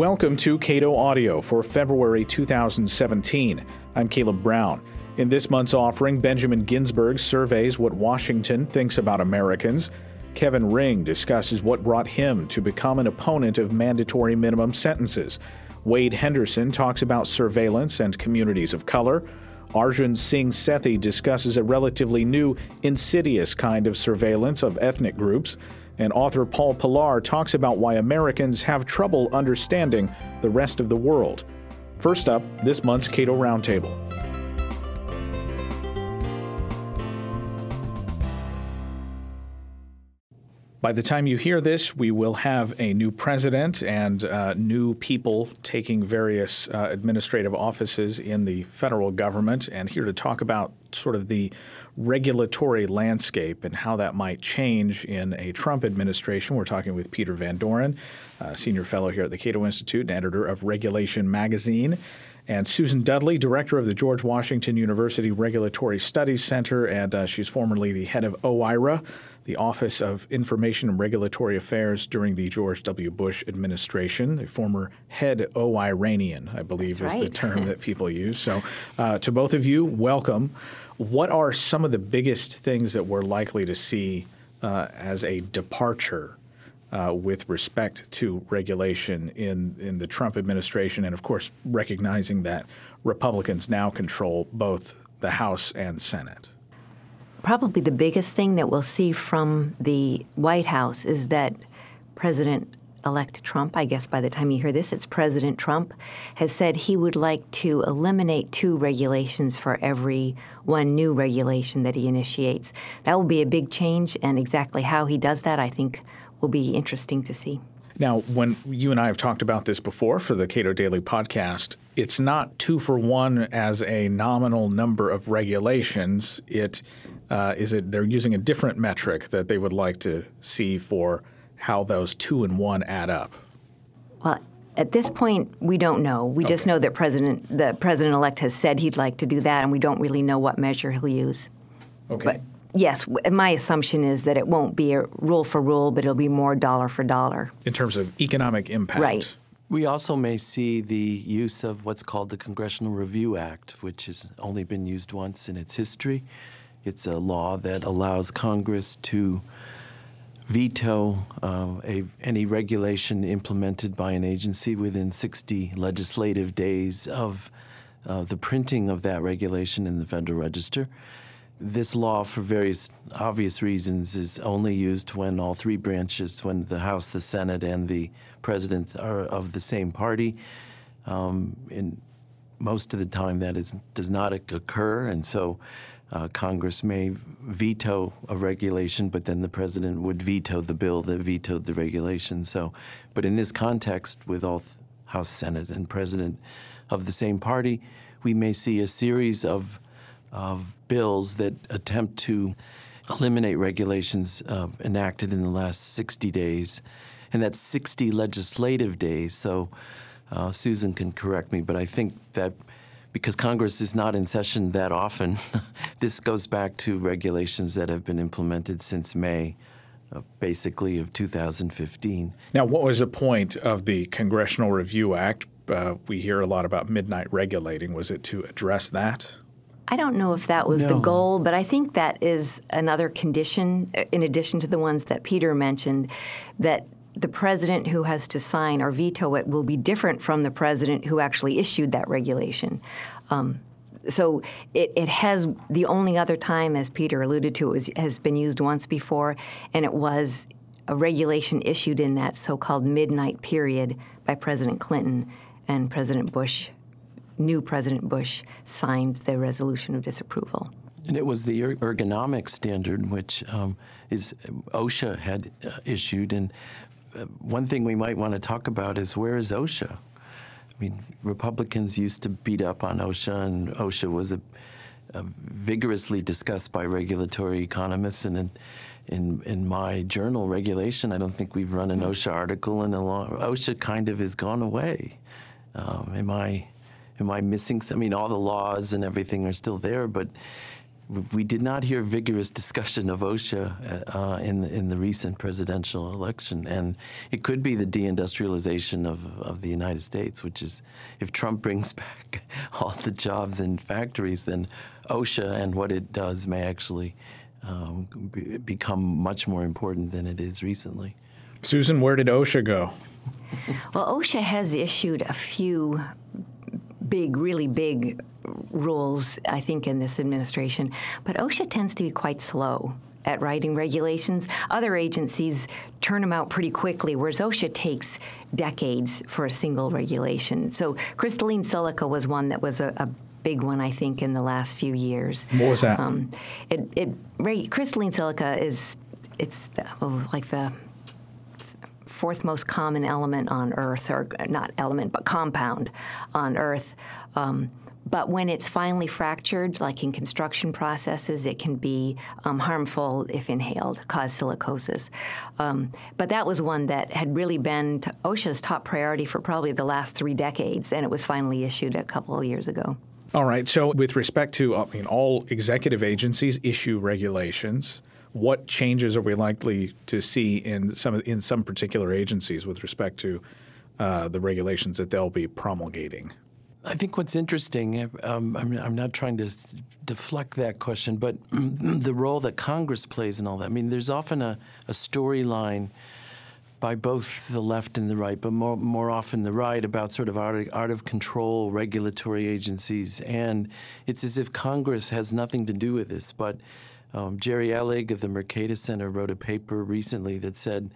Welcome to Cato Audio for February 2017. I'm Caleb Brown. In this month's offering, Benjamin Ginsberg surveys what Washington thinks about Americans. Kevin Ring discusses what brought him to become an opponent of mandatory minimum sentences. Wade Henderson talks about surveillance and communities of color. Arjun Singh Sethi discusses a relatively new, insidious kind of surveillance of ethnic groups. And author Paul Pillar talks about why Americans have trouble understanding the rest of the world. First up, this month's Cato Roundtable. By the time you hear this, we will have a new president and uh, new people taking various uh, administrative offices in the federal government. And here to talk about sort of the regulatory landscape and how that might change in a Trump administration, we're talking with Peter Van Doren, uh, senior fellow here at the Cato Institute and editor of Regulation Magazine and Susan Dudley, director of the George Washington University Regulatory Studies Center, and uh, she's formerly the head of OIRA, the Office of Information and Regulatory Affairs during the George W. Bush administration. The former head OIRanian, I believe, is the term that people use. So, uh, to both of you, welcome. What are some of the biggest things that we're likely to see uh, as a departure uh, with respect to regulation in, in the Trump administration, and of course, recognizing that Republicans now control both the House and Senate. Probably the biggest thing that we'll see from the White House is that President elect Trump, I guess by the time you hear this, it's President Trump, has said he would like to eliminate two regulations for every one new regulation that he initiates. That will be a big change, and exactly how he does that, I think, will be interesting to see. Now, when you and I have talked about this before for the Cato Daily podcast, it's not two for one as a nominal number of regulations. It uh, is it they're using a different metric that they would like to see for how those two and one add up. Well, at this point, we don't know. We just know that President the President elect has said he'd like to do that, and we don't really know what measure he'll use. Okay. But yes, my assumption is that it won't be a rule for rule, but it'll be more dollar for dollar. in terms of economic impact. Right. We also may see the use of what's called the Congressional Review Act, which has only been used once in its history. It's a law that allows Congress to veto uh, a, any regulation implemented by an agency within 60 legislative days of uh, the printing of that regulation in the Federal Register. This law, for various obvious reasons, is only used when all three branches, when the House, the Senate, and the President are of the same party. Um, in most of the time, that is, does not occur, and so uh, Congress may veto a regulation, but then the President would veto the bill that vetoed the regulation. So, but in this context, with all House, Senate, and President of the same party, we may see a series of of bills that attempt to eliminate regulations uh, enacted in the last 60 days, and that's 60 legislative days. So uh, Susan can correct me, but I think that because Congress is not in session that often, this goes back to regulations that have been implemented since May, of basically of 2015. Now, what was the point of the Congressional Review Act? Uh, we hear a lot about midnight regulating. Was it to address that? I don't know if that was the goal, but I think that is another condition, uh, in addition to the ones that Peter mentioned, that the president who has to sign or veto it will be different from the president who actually issued that regulation. Um, so it, it has the only other time, as Peter alluded to, it was, has been used once before, and it was a regulation issued in that so-called midnight period by President Clinton and President Bush new President Bush signed the resolution of disapproval. And it was the er- ergonomic standard, which um, is OSHA had uh, issued. And uh, one thing we might want to talk about is where is OSHA? I mean, Republicans used to beat up on OSHA, and OSHA was a, a vigorously discussed by regulatory economists. And in, in in my journal, Regulation, I don't think we've run an OSHA article in a long. OSHA kind of has gone away. Um, am I am I missing? some- I mean, all the laws and everything are still there, but we did not hear vigorous discussion of OSHA uh, in the, in the recent presidential election, and it could be the deindustrialization of of the United States, which is if Trump brings back all the jobs in factories, then OSHA and what it does may actually um, be, become much more important than it is recently. Susan, where did OSHA go? Well, OSHA has issued a few big, really big rules, I think, in this administration, but OSHA tends to be quite slow at writing regulations. Other agencies turn them out pretty quickly, whereas OSHA takes decades for a single regulation. So crystalline silica was one that was a, a big one, I think, in the last few years. What was that? Um, it, it, crystalline silica is it's the, oh, like the fourth most common element on Earth, or not element, but compound on Earth. Um, but when it's finely fractured, like in construction processes, it can be um, harmful if inhaled, cause silicosis. Um, but that was one that had really been OSHA's top priority for probably the last three decades, and it was finally issued a couple of years ago. All right. So, with respect to, I mean, all executive agencies issue regulations. What changes are we likely to see in some in some particular agencies with respect to uh, the regulations that they'll be promulgating? I think what's interesting, um, I'm, I'm, not trying to deflect that question, but the role that Congress plays in all that. I mean, there's often a, a storyline by both the left and the right, but more, more often the right, about sort of out out of control regulatory agencies. And it's as if Congress has nothing to do with this. But um, Jerry Ellig of the Mercatus Center wrote a paper recently that said,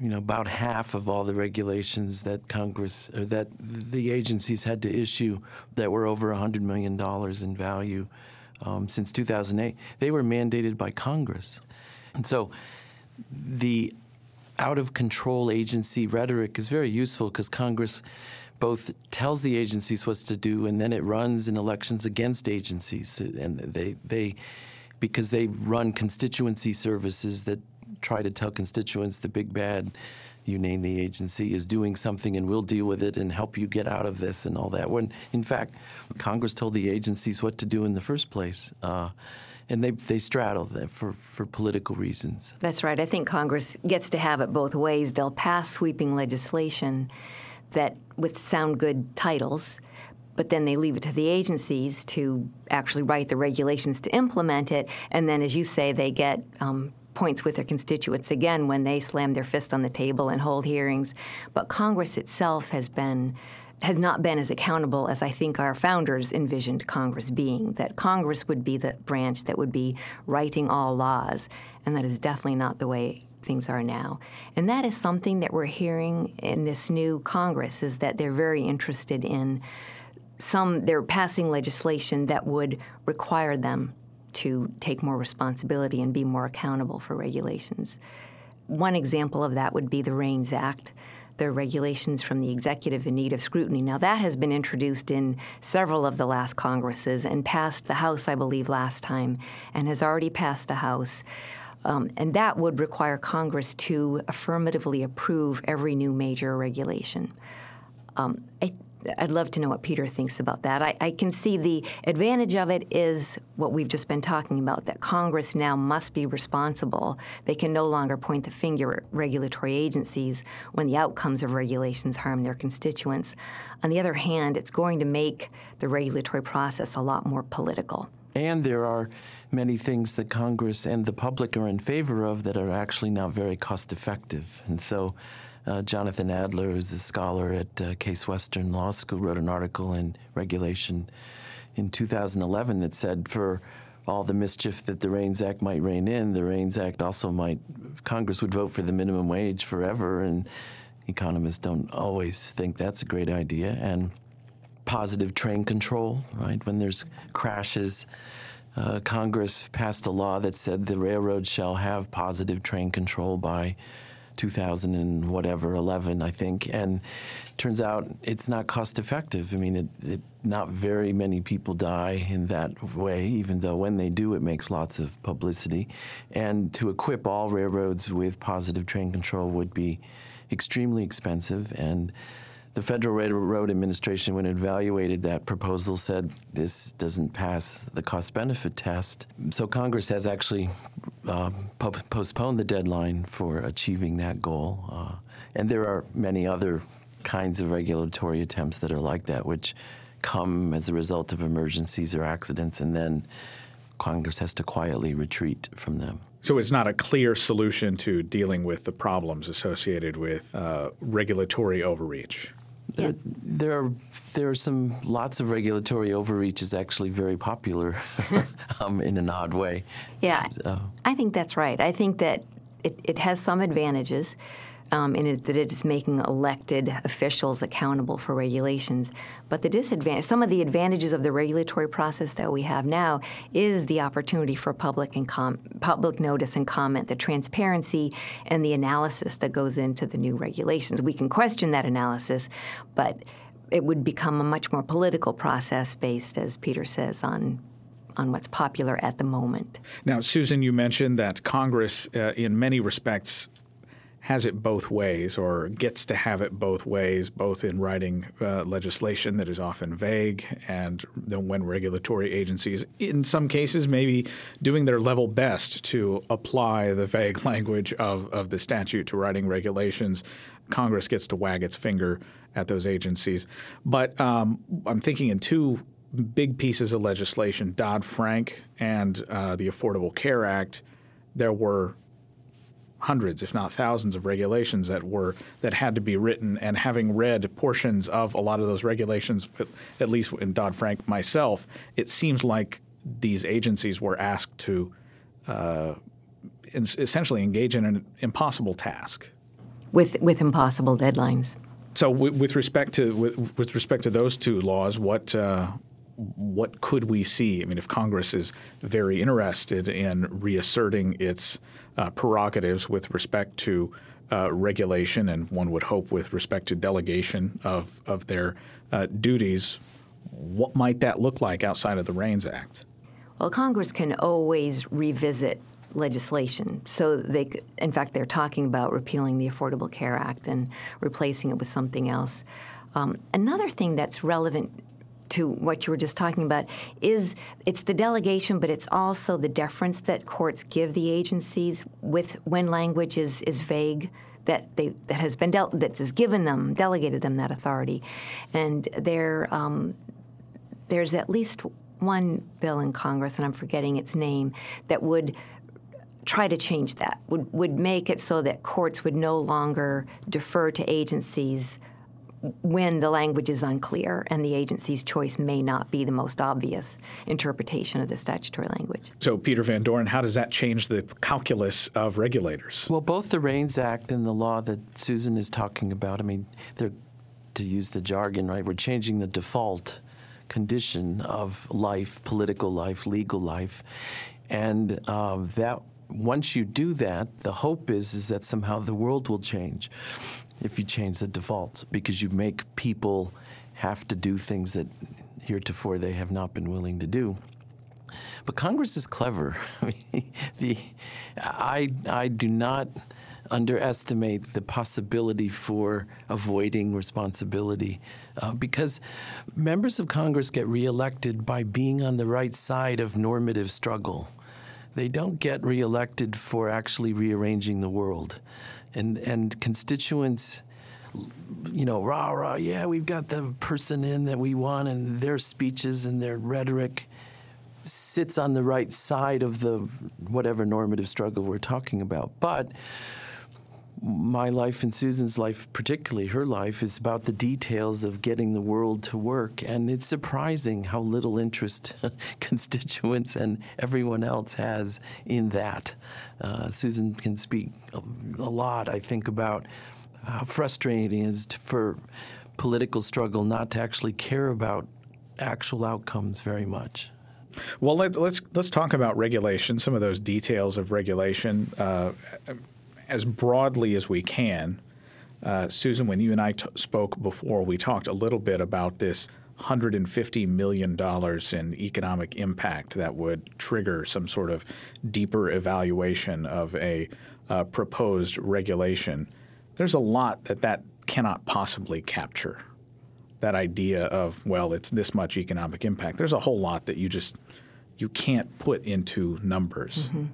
you know, about half of all the regulations that Congress or that the agencies had to issue that were over $100 million in value um, since 2008, they were mandated by Congress. And so the out of control agency rhetoric is very useful because Congress both tells the agencies what to do and then it runs in elections against agencies and they they because they run constituency services that try to tell constituents the big bad you name the agency is doing something and we'll deal with it and help you get out of this and all that when in fact congress told the agencies what to do in the first place uh, and they they straddle them for for political reasons. That's right. I think Congress gets to have it both ways. They'll pass sweeping legislation that with sound good titles, but then they leave it to the agencies to actually write the regulations to implement it. And then, as you say, they get um, points with their constituents again when they slam their fist on the table and hold hearings. But Congress itself has been has not been as accountable as I think our founders envisioned Congress being, that Congress would be the branch that would be writing all laws, and that is definitely not the way things are now. And that is something that we're hearing in this new Congress is that they're very interested in some they're passing legislation that would require them to take more responsibility and be more accountable for regulations. One example of that would be the REINS Act the regulations from the executive in need of scrutiny. Now, that has been introduced in several of the last Congresses and passed the House, I believe, last time, and has already passed the House. Um, and that would require Congress to affirmatively approve every new major regulation. Um, I, I'd love to know what Peter thinks about that. I, I, can see the advantage of it is what we've just been talking about that Congress now must be responsible. They can no longer point the finger at regulatory agencies when the outcomes of regulations harm their constituents. On the other hand, it's going to make the regulatory process a lot more political. And there are many things that Congress and the public are in favor of that are actually now very cost effective. And so uh, Jonathan Adler, who's a scholar at uh, Case Western Law School, wrote an article in Regulation in 2011 that said for all the mischief that the REINS Act might rein in, the REINS Act also might, Congress would vote for the minimum wage forever, and economists don't always think that's a great idea. And positive train control, right? When there's crashes, uh, Congress passed a law that said the railroad shall have positive train control by 2000 and whatever 11 I think and turns out it's not cost effective I mean it, it, not very many people die in that way even though when they do it makes lots of publicity. And to equip all railroads with positive train control would be extremely expensive and the Federal Railroad Administration, when it evaluated that proposal, said this doesn't pass the cost benefit test. So Congress has actually uh, po- postponed the deadline for achieving that goal. Uh, and there are many other kinds of regulatory attempts that are like that, which come as a result of emergencies or accidents, and then Congress has to quietly retreat from them. So it's not a clear solution to dealing with the problems associated with uh, regulatory overreach. There, there, are there are some lots of regulatory overreach is actually very popular, um, in an odd way. Yeah, I think that's right. I think that it, it has some advantages um, in it that it is making elected officials accountable for regulations. But the disadvantage, some of the advantages of the regulatory process that we have now, is the opportunity for public and com- public notice and comment, the transparency and the analysis that goes into the new regulations. We can question that analysis, but it would become a much more political process based, as Peter says, on on what's popular at the moment. Now, Susan, you mentioned that Congress, uh, in many respects, has it both ways or gets to have it both ways, both in writing uh, legislation that is often vague and then when regulatory agencies, in some cases, maybe doing their level best to apply the vague language of, of the statute to writing regulations. Congress gets to wag its finger at those agencies. But um, I'm thinking in two big pieces of legislation, Dodd Frank and uh, the Affordable Care Act, there were hundreds, if not thousands, of regulations that were that had to be written. And having read portions of a lot of those regulations, at least in Dodd Frank myself, it seems like these agencies were asked to uh, essentially engage in an impossible task with with impossible deadlines. So, with, with respect to with, with, respect to those two laws, what uh, what could we see? I mean, if Congress is very interested in reasserting its uh, prerogatives with respect to uh, regulation, and one would hope with respect to delegation of, of their uh, duties, what might that look like outside of the REINS Act? Well, Congress can always revisit legislation. So they, in fact, they're talking about repealing the Affordable Care Act and replacing it with something else. Um, another thing that's relevant to what you were just talking about is it's the delegation, but it's also the deference that courts give the agencies with when language is, is vague that they that has been dealt that has given them delegated them that authority, and there um, there's at least one bill in Congress, and I'm forgetting its name, that would try to change that would would make it so that courts would no longer defer to agencies when the language is unclear and the agency's choice may not be the most obvious interpretation of the statutory language. So, Peter Van Doren, how does that change the calculus of regulators? Well, both the REINS Act and the law that Susan is talking about, I mean, they're, to use the jargon, right, we're changing the default condition of life, political life, legal life. And uh, that once you do that, the hope is is that somehow the world will change if you change the defaults because you make people have to do things that heretofore they have not been willing to do. But Congress is clever. I mean, the I I do not underestimate the possibility for avoiding responsibility uh, because members of Congress get reelected by being on the right side of normative struggle. They don't get reelected for actually rearranging the world and and constituents you know, rah rah, yeah, we've got the person in that we want, and their speeches and their rhetoric sits on the right side of the whatever normative struggle we're talking about. But my life and Susan's life, particularly her life, is about the details of getting the world to work. And it's surprising how little interest constituents and everyone else has in that. Uh, Susan can speak a, a, lot, I think, about how frustrating it is to, for political struggle not to actually care about actual outcomes very much. Well, let, us let's, let's talk about regulation. Some of those details of regulation. Uh, as broadly as we can. Uh, Susan, when you and I t- spoke before, we talked a little bit about this $150 million in economic impact that would trigger some sort of deeper evaluation of a uh, proposed regulation. There's a lot that that cannot possibly capture that idea of well, it's this much economic impact. There's a whole lot that you just you can't put into numbers. Mm-hmm.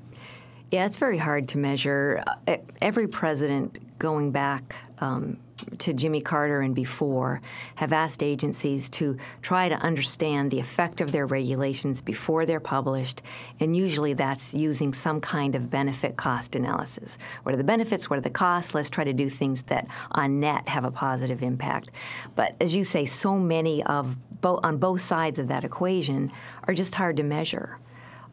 Yeah, it's very hard to measure. Uh, every president going back um, to Jimmy Carter and before have asked agencies to try to understand the effect of their regulations before they're published, and usually that's using some kind of benefit cost analysis. What are the benefits? What are the costs? Let's try to do things that on net have a positive impact. But as you say, so many of bo- on both sides of that equation are just hard to measure.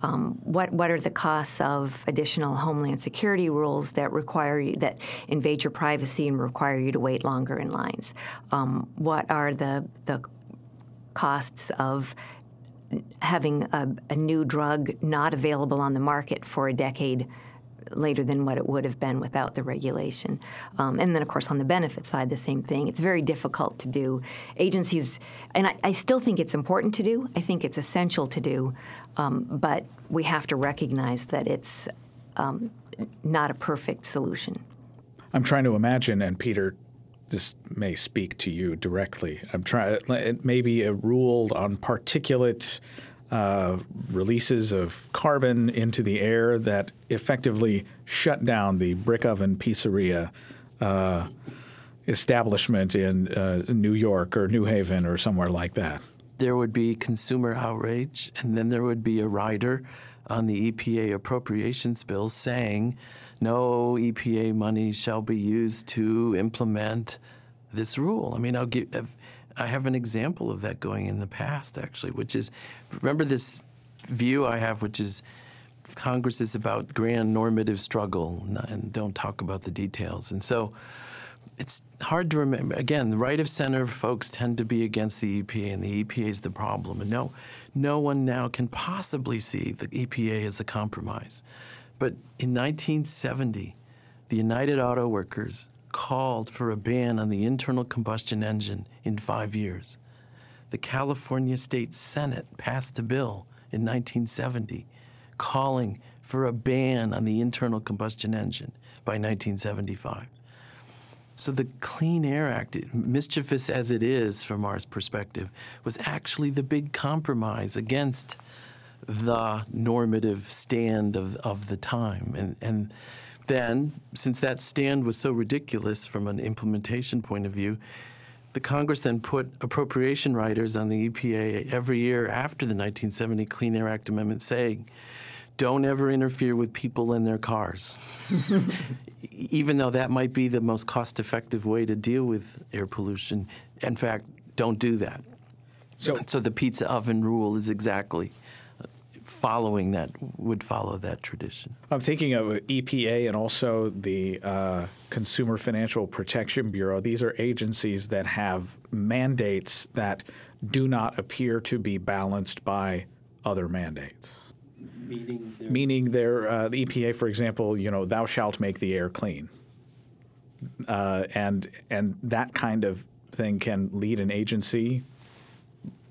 Um, what what are the costs of additional homeland security rules that require you that invade your privacy and require you to wait longer in lines? Um, what are the the costs of having a, a, new drug not available on the market for a decade later than what it would have been without the regulation. Um, and then, of course, on the benefit side, the same thing. It's very difficult to do. Agencies, and I, I still think it's important to do, I think it's essential to do, um, but we have to recognize that it's um, not a perfect solution. I'm trying to imagine, and Peter, this may speak to you directly. I'm trying. It may be a rule on particulate uh, releases of carbon into the air that effectively shut down the brick oven pizzeria uh, establishment in uh, New York or New Haven or somewhere like that. There would be consumer outrage, and then there would be a rider on the EPA appropriations bill saying no EPA money shall be used to implement this rule. I mean, I'll give I have an example of that going in the past, actually, which is remember this view I have, which is Congress is about grand normative struggle and don't talk about the details. And so it's hard to remember. Again, the right of center folks tend to be against the EPA, and the EPA is the problem. And no, no one now can possibly see the EPA as a compromise. But in 1970, the United Auto Workers called for a ban on the internal combustion engine in five years. The California State Senate passed a bill in 1970 calling for a ban on the internal combustion engine by 1975. So the Clean Air Act, mischievous as it is from our perspective, was actually the big compromise against the normative stand of, of the time. And, and then, since that stand was so ridiculous from an implementation point of view, the Congress then put appropriation riders on the EPA every year after the 1970 Clean Air Act amendment saying, don't ever interfere with people in their cars. Even though that might be the most cost effective way to deal with air pollution, in fact, don't do that. So, so the pizza oven rule is exactly following that would follow that tradition. I'm thinking of EPA and also the uh, Consumer Financial Protection Bureau. These are agencies that have mandates that do not appear to be balanced by other mandates. Meaning, they're, meaning they're, uh, the EPA, for example, you know, thou shalt make the air clean, uh, and and that kind of thing can lead an agency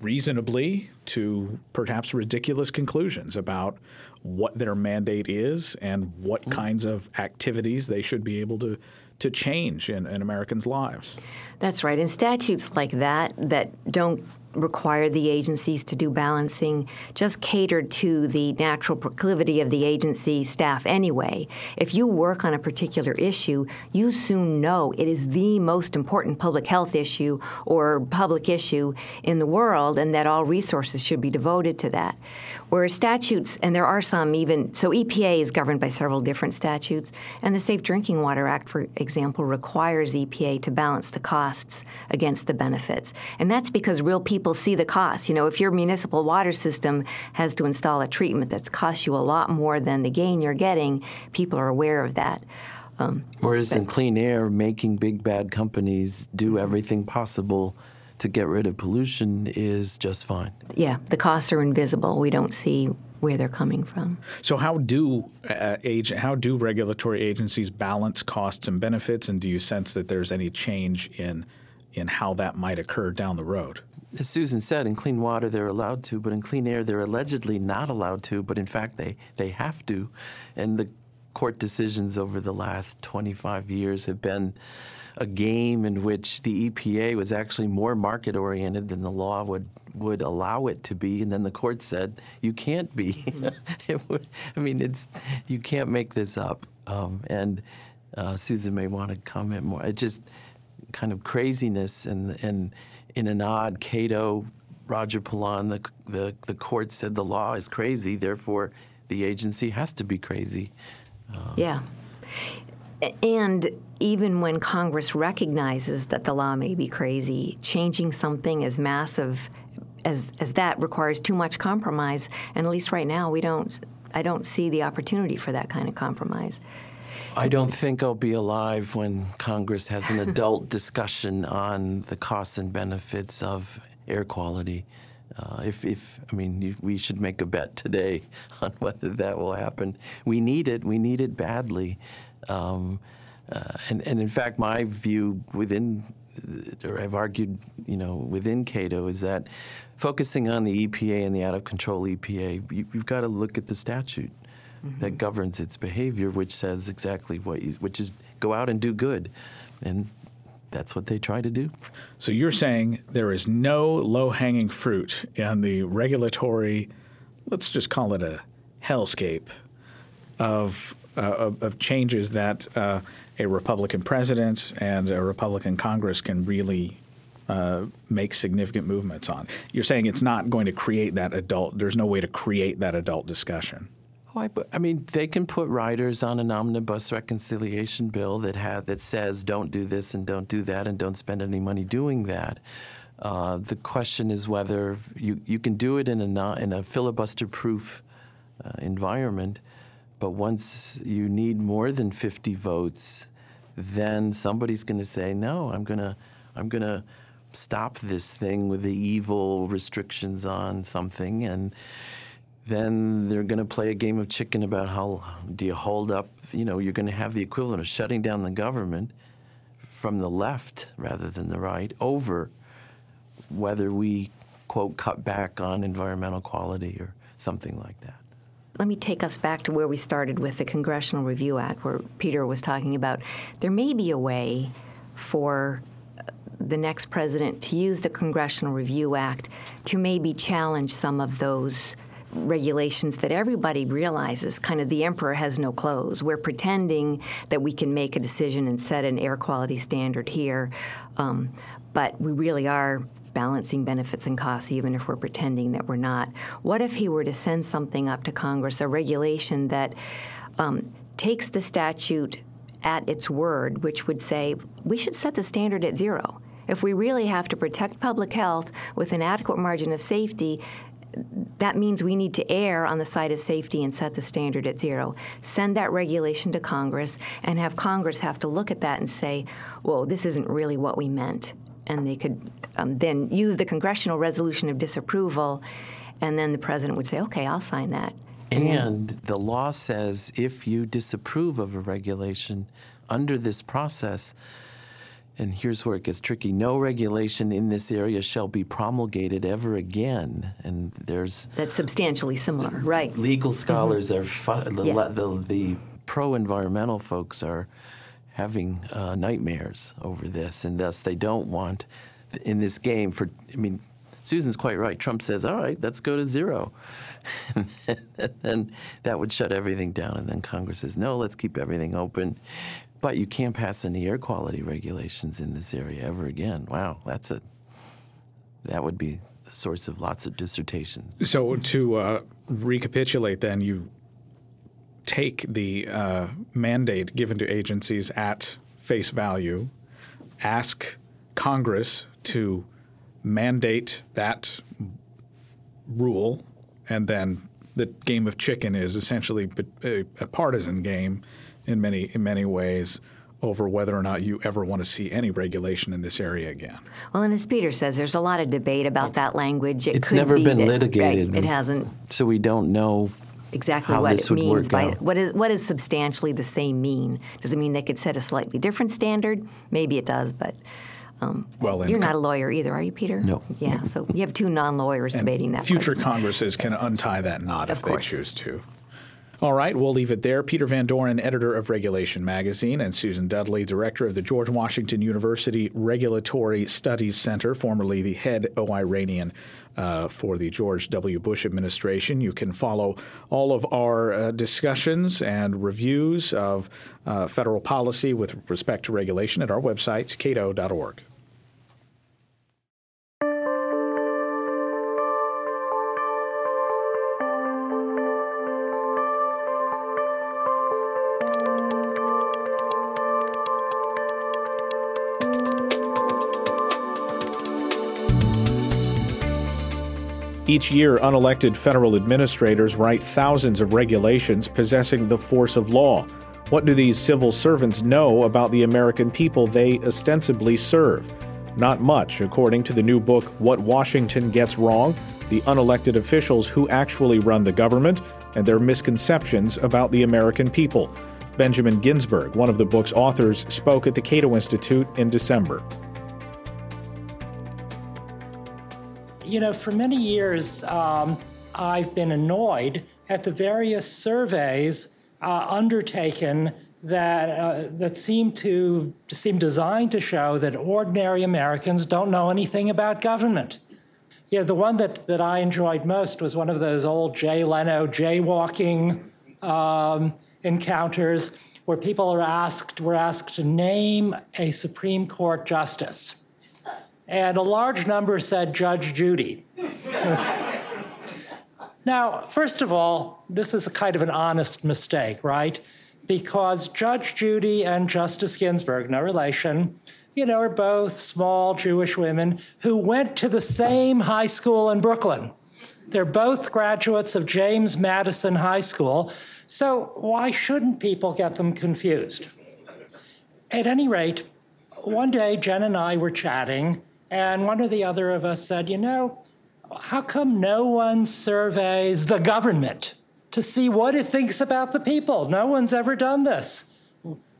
reasonably to perhaps ridiculous conclusions about what their mandate is and what mm-hmm. kinds of activities they should be able to to change in, in Americans' lives. That's right. And statutes like that that don't require the agencies to do balancing just catered to the natural proclivity of the agency staff anyway. If you work on a particular issue, you soon know it is the most important public health issue or public issue in the world and that all resources should be devoted to that. Whereas statutes, and there are some even, so EPA is governed by several different statutes, and the Safe Drinking Water Act, for example, requires EPA to balance the costs against the benefits. And that's because real people see the cost. You know, if your municipal water system has to install a treatment that's cost you a lot more than the gain you're getting, people are aware of that. Um, Whereas but, in clean air, making big bad companies do everything possible to get rid of pollution is just fine. Yeah, the costs are invisible. We don't see where they're coming from. So how do uh, age, how do regulatory agencies balance costs and benefits, and do you sense that there's any change in in how that might occur down the road? As Susan said, in clean water they're allowed to, but in clean air they're allegedly not allowed to, but in fact they, they have to. And the court decisions over the last 25 years have been a game in which the EPA was actually more market oriented than the law would would allow it to be, and then the court said you can't be. I mean, it's you can't make this up. Um, and uh, Susan may want to comment more. It just kind of craziness and and in an odd Cato Roger Pilon, the, the the court said the law is crazy, therefore the agency has to be crazy. Uh, yeah. And even when Congress recognizes that the law may be crazy, changing something as massive as, as that requires too much compromise. And at least right now, we don't. I don't see the opportunity for that kind of compromise. I don't think I'll be alive when Congress has an adult discussion on the costs and benefits of air quality. Uh, if, if, I mean, we should make a bet today on whether that will happen. We need it. We need it badly. Um, uh, and, and in fact, my view within, or I've argued, you know, within Cato is that focusing on the EPA and the out of control EPA, you, have got to look at the statute mm-hmm. that governs its behavior, which says exactly what you, which is go out and do good. And that's what they try to do. So you're saying there is no low hanging fruit in the regulatory, let's just call it a hellscape of, uh, of, of, changes that uh, a Republican president and a Republican Congress can really uh, make significant movements on. You're saying it's not going to create that adult, there's no way to create that adult discussion. Oh, I, I, mean, they can put riders on an omnibus reconciliation bill that have, that says don't do this and don't do that and don't spend any money doing that. Uh, the question is whether you, you can do it in a non, in a filibuster-proof uh, environment, but once you need more than 50 votes, then somebody's going to say no. I'm going to I'm going to stop this thing with the evil restrictions on something and then they're going to play a game of chicken about how do you hold up, you know, you're going to have the equivalent of shutting down the government from the left rather than the right over whether we, quote, cut back on environmental quality or something like that. Let me take us back to where we started with the Congressional Review Act, where Peter was talking about there may be a way for uh, the next president to use the Congressional Review Act to maybe challenge some of those regulations that everybody realizes kind of the emperor has no clothes. We're pretending that we can make a decision and set an air quality standard here, um, but we really are balancing benefits and costs, even if we're pretending that we're not. What if he were to send something up to Congress, a regulation that um, takes the statute at its word, which would say we should set the standard at zero? If we really have to protect public health with an adequate margin of safety, that means we need to err on the side of safety and set the standard at zero. Send that regulation to Congress and have Congress have to look at that and say, whoa, this isn't really what we meant. And they could um, then use the congressional resolution of disapproval, and then the president would say, okay, I'll sign that. And the law says if you disapprove of a regulation under this process, and here's where it gets tricky. No regulation in this area shall be promulgated ever again. And there's that's substantially similar right. Legal scholars mm-hmm. are fu- the, yeah. the, the pro-environmental folks are having uh, nightmares over this. And thus they don't want in this game for i mean susan's quite right. Trump says all right let's go to zero. And then that would shut everything down. And then congress says no let's keep everything open but you can't pass any air quality regulations in this area ever again. Wow, that's a that would be the source of lots of dissertations. So to uh, recapitulate, then you take the uh, mandate given to agencies at face value, ask Congress to mandate that rule, and then the game of chicken is essentially a, a partisan game in many in many ways over whether or not you ever want to see any regulation in this area again. Well, and as Peter says, there's a lot of debate about that language. It it's never be been that, litigated. Right, it hasn't. So we don't know exactly what it means by out. what is what does substantially the same mean? Does it mean they could set a slightly different standard? Maybe it does, but. Um, well, you're not a lawyer either, are you, Peter? No. Yeah, so you have two non-lawyers debating that. Future question. Congresses can untie that knot of if course. they choose to. All right, we'll leave it there. Peter Van Doren, editor of Regulation Magazine, and Susan Dudley, director of the George Washington University Regulatory Studies Center, formerly the head OIRANian uh, for the George W. Bush administration. You can follow all of our uh, discussions and reviews of uh, federal policy with respect to regulation at our website, cato.org. Each year, unelected federal administrators write thousands of regulations possessing the force of law. What do these civil servants know about the American people they ostensibly serve? Not much, according to the new book, What Washington Gets Wrong The Unelected Officials Who Actually Run the Government and Their Misconceptions About the American People. Benjamin Ginsberg, one of the book's authors, spoke at the Cato Institute in December. You know, for many years, um, I've been annoyed at the various surveys uh, undertaken that uh, that seem to seem designed to show that ordinary Americans don't know anything about government. Yeah, the one that, that I enjoyed most was one of those old Jay Leno jaywalking um, encounters where people are asked were asked to name a Supreme Court justice and a large number said Judge Judy. now, first of all, this is a kind of an honest mistake, right? Because Judge Judy and Justice Ginsburg, no relation, you know, are both small Jewish women who went to the same high school in Brooklyn. They're both graduates of James Madison High School, so why shouldn't people get them confused? At any rate, one day Jen and I were chatting, and one or the other of us said, you know, how come no one surveys the government to see what it thinks about the people? No one's ever done this.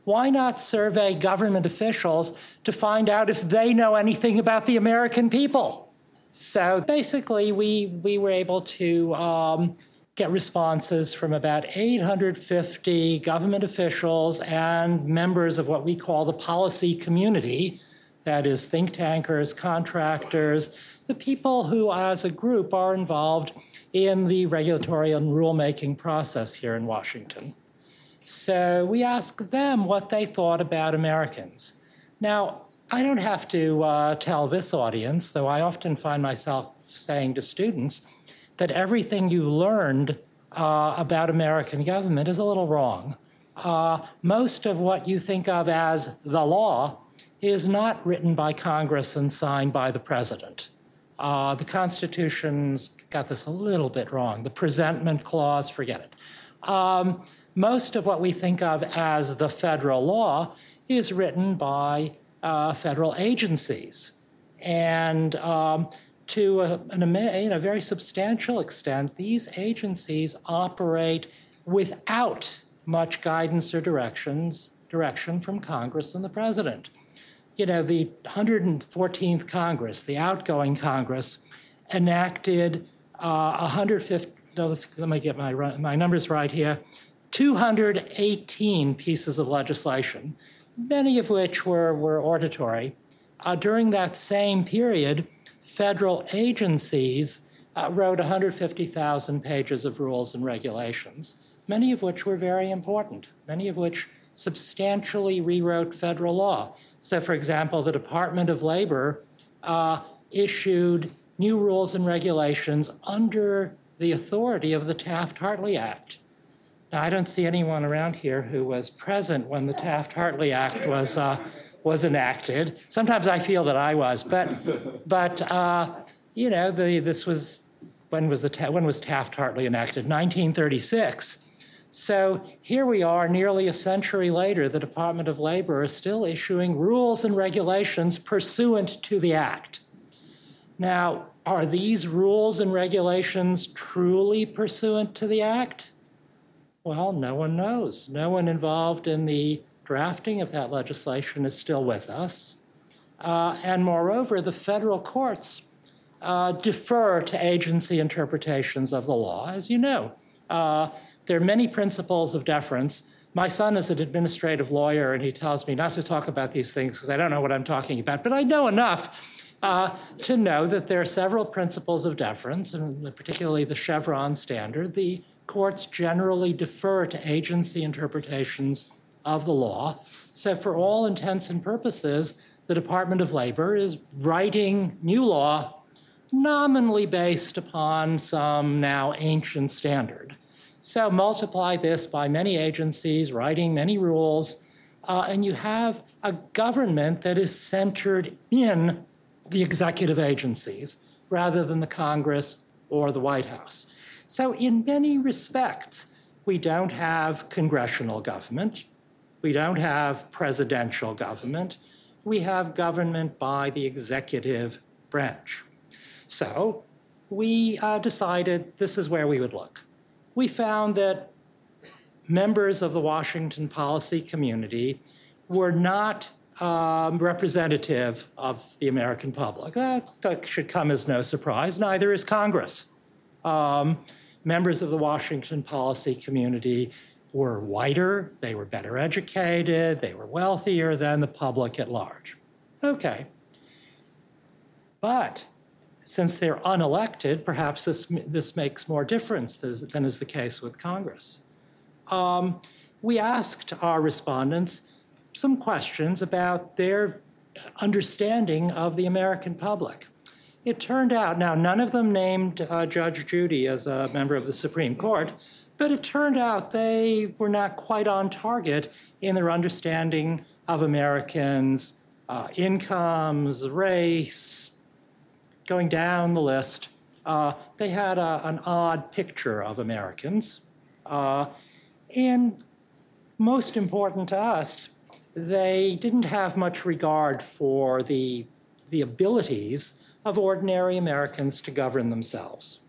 Why not survey government officials to find out if they know anything about the American people? So basically, we, we were able to um, get responses from about 850 government officials and members of what we call the policy community that is, think tankers, contractors, the people who, as a group, are involved in the regulatory and rulemaking process here in Washington. So we asked them what they thought about Americans. Now, I don't have to uh, tell this audience, though I often find myself saying to students that everything you learned uh, about American government is a little wrong. Uh, most of what you think of as the law is not written by Congress and signed by the president. Uh, the Constitution's got this a little bit wrong. The presentment clause, forget it. Um, most of what we think of as the federal law is written by uh, federal agencies. And um, to a, an, a very substantial extent, these agencies operate without much guidance or directions, direction from Congress and the president you know, the 114th Congress, the outgoing Congress, enacted uh, 150, no, let me get my, my numbers right here, 218 pieces of legislation, many of which were, were auditory. Uh, during that same period, federal agencies uh, wrote 150,000 pages of rules and regulations, many of which were very important, many of which substantially rewrote federal law. So, for example, the Department of Labor uh, issued new rules and regulations under the authority of the Taft Hartley Act. Now, I don't see anyone around here who was present when the Taft Hartley Act was, uh, was enacted. Sometimes I feel that I was, but, but uh, you know, the, this was when was, the, when was Taft Hartley enacted? 1936. So here we are, nearly a century later, the Department of Labor is still issuing rules and regulations pursuant to the Act. Now, are these rules and regulations truly pursuant to the Act? Well, no one knows. No one involved in the drafting of that legislation is still with us. Uh, and moreover, the federal courts uh, defer to agency interpretations of the law, as you know. Uh, there are many principles of deference. My son is an administrative lawyer, and he tells me not to talk about these things because I don't know what I'm talking about, but I know enough uh, to know that there are several principles of deference, and particularly the Chevron standard. The courts generally defer to agency interpretations of the law. So, for all intents and purposes, the Department of Labor is writing new law nominally based upon some now ancient standard. So, multiply this by many agencies writing many rules, uh, and you have a government that is centered in the executive agencies rather than the Congress or the White House. So, in many respects, we don't have congressional government, we don't have presidential government, we have government by the executive branch. So, we uh, decided this is where we would look. We found that members of the Washington policy community were not um, representative of the American public. That, that, should come as no surprise. Neither is Congress. Um, members of the Washington policy community were whiter, they were better educated, they were wealthier than the public at large. Okay. But since they're unelected, perhaps this, this makes more difference than is the case with Congress. Um, we asked our respondents some questions about their understanding of the American public. It turned out, now, none of them named uh, Judge Judy as a member of the Supreme Court, but it turned out they were not quite on target in their understanding of Americans' uh, incomes, race, going down the list. Uh, they had a, an odd picture of Americans. Uh, and most important to us, they didn't have much regard for the, the abilities of ordinary Americans to govern themselves.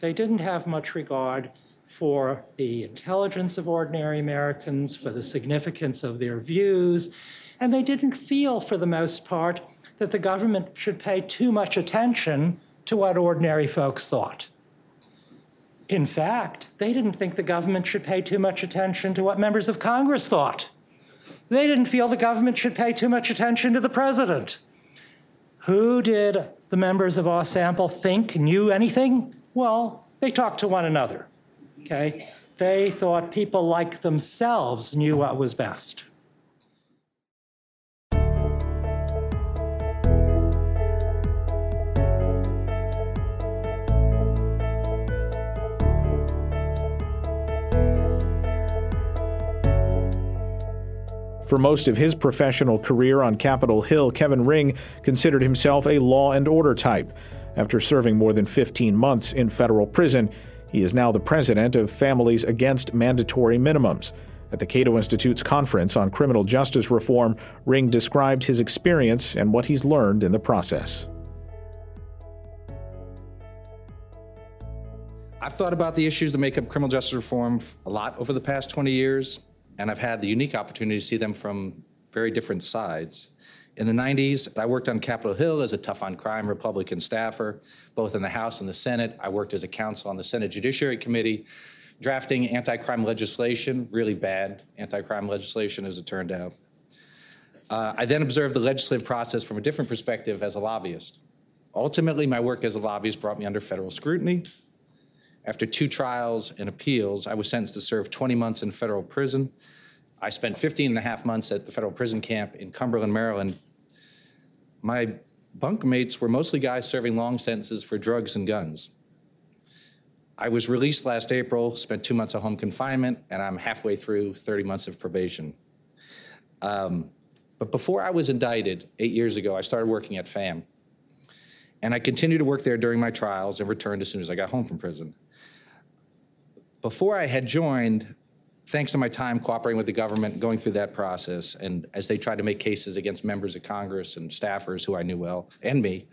They didn't have much regard for the intelligence of ordinary Americans, for the significance of their views, and they didn't feel, for the most part, that the government should pay too much attention to what ordinary folks thought. In fact, they didn't think the government should pay too much attention to what members of Congress thought. They didn't feel the government should pay too much attention to the president. Who did the members of our sample think knew anything? Well, they talked to one another. Okay? They thought people like themselves knew what was best. For most of his professional career on Capitol Hill, Kevin Ring considered himself a law and order type. After serving more than 15 months in federal prison, he is now the president of Families Against Mandatory Minimums. At the Cato Institute's conference on criminal justice reform, Ring described his experience and what he's learned in the process. I've thought about the issues that make up criminal justice reform a lot over the past 20 years and I've had the unique opportunity to see them from very different sides. In the 90s, I worked on Capitol Hill as a tough on crime Republican staffer, both in the House and the Senate. I worked as a counsel on the Senate Judiciary Committee, drafting anti crime legislation, really bad anti crime legislation, as it turned out. Uh, I then observed the legislative process from a different perspective as a lobbyist. Ultimately, my work as a lobbyist brought me under federal scrutiny, after two trials and appeals, I was sentenced to serve 20 months in federal prison. I spent 15 and a half months at the federal prison camp in Cumberland, Maryland. My bunkmates were mostly guys serving long sentences for drugs and guns. I was released last April, spent two months of home confinement, and I'm halfway through 30 months of probation. Um, but before I was indicted eight years ago, I started working at FAM. And I continued to work there during my trials and returned as soon as I got home from prison before I had joined, thanks to my time cooperating with the government, going through that process, and as they tried to make cases against members of Congress and staffers who I knew well, and me,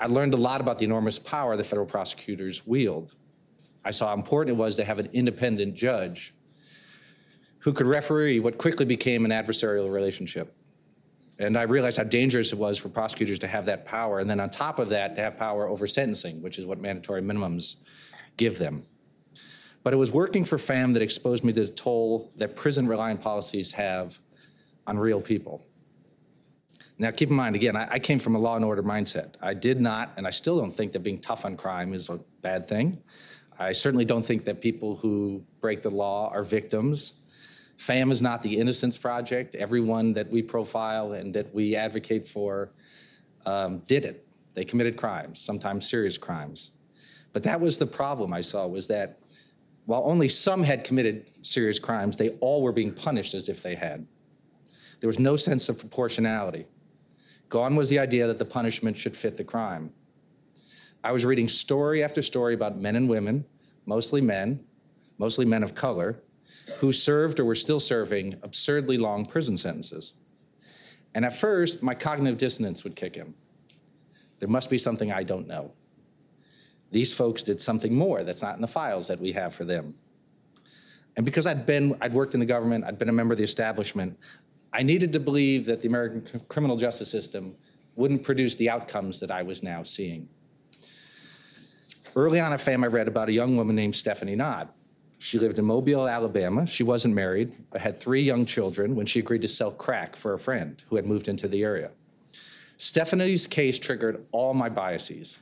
I learned a lot about the enormous power the federal prosecutors wield. I saw how important it was to have an independent judge who could referee what quickly became an adversarial relationship. And I realized how dangerous it was for prosecutors to have that power, and then on top of that, to have power over sentencing, which is what mandatory minimums give them. But it was working for FAM that exposed me to the toll that prison reliant policies have on real people. Now, keep in mind, again, I, I, came from a law and order mindset. I did not, and I still don't think that being tough on crime is a bad thing. I certainly don't think that people who break the law are victims. FAM is not the Innocence Project. Everyone that we profile and that we advocate for um, did it. They committed crimes, sometimes serious crimes. But that was the problem I saw was that while only some had committed serious crimes, they all were being punished as if they had. There was no sense of proportionality. Gone was the idea that the punishment should fit the crime. I was reading story after story about men and women, mostly men, mostly men of color, who served or were still serving absurdly long prison sentences. And at first, my cognitive dissonance would kick in. There must be something I don't know. These folks did something more that's not in the files that we have for them. And because I'd been, I'd worked in the government, I'd been a member of the establishment, I needed to believe that the American criminal justice system wouldn't produce the outcomes that I was now seeing. Early on at FAM, I read about a young woman named Stephanie Nodd. She lived in Mobile, Alabama. She wasn't married, but had three young children when she agreed to sell crack for a friend who had moved into the area. Stephanie's case triggered all my biases,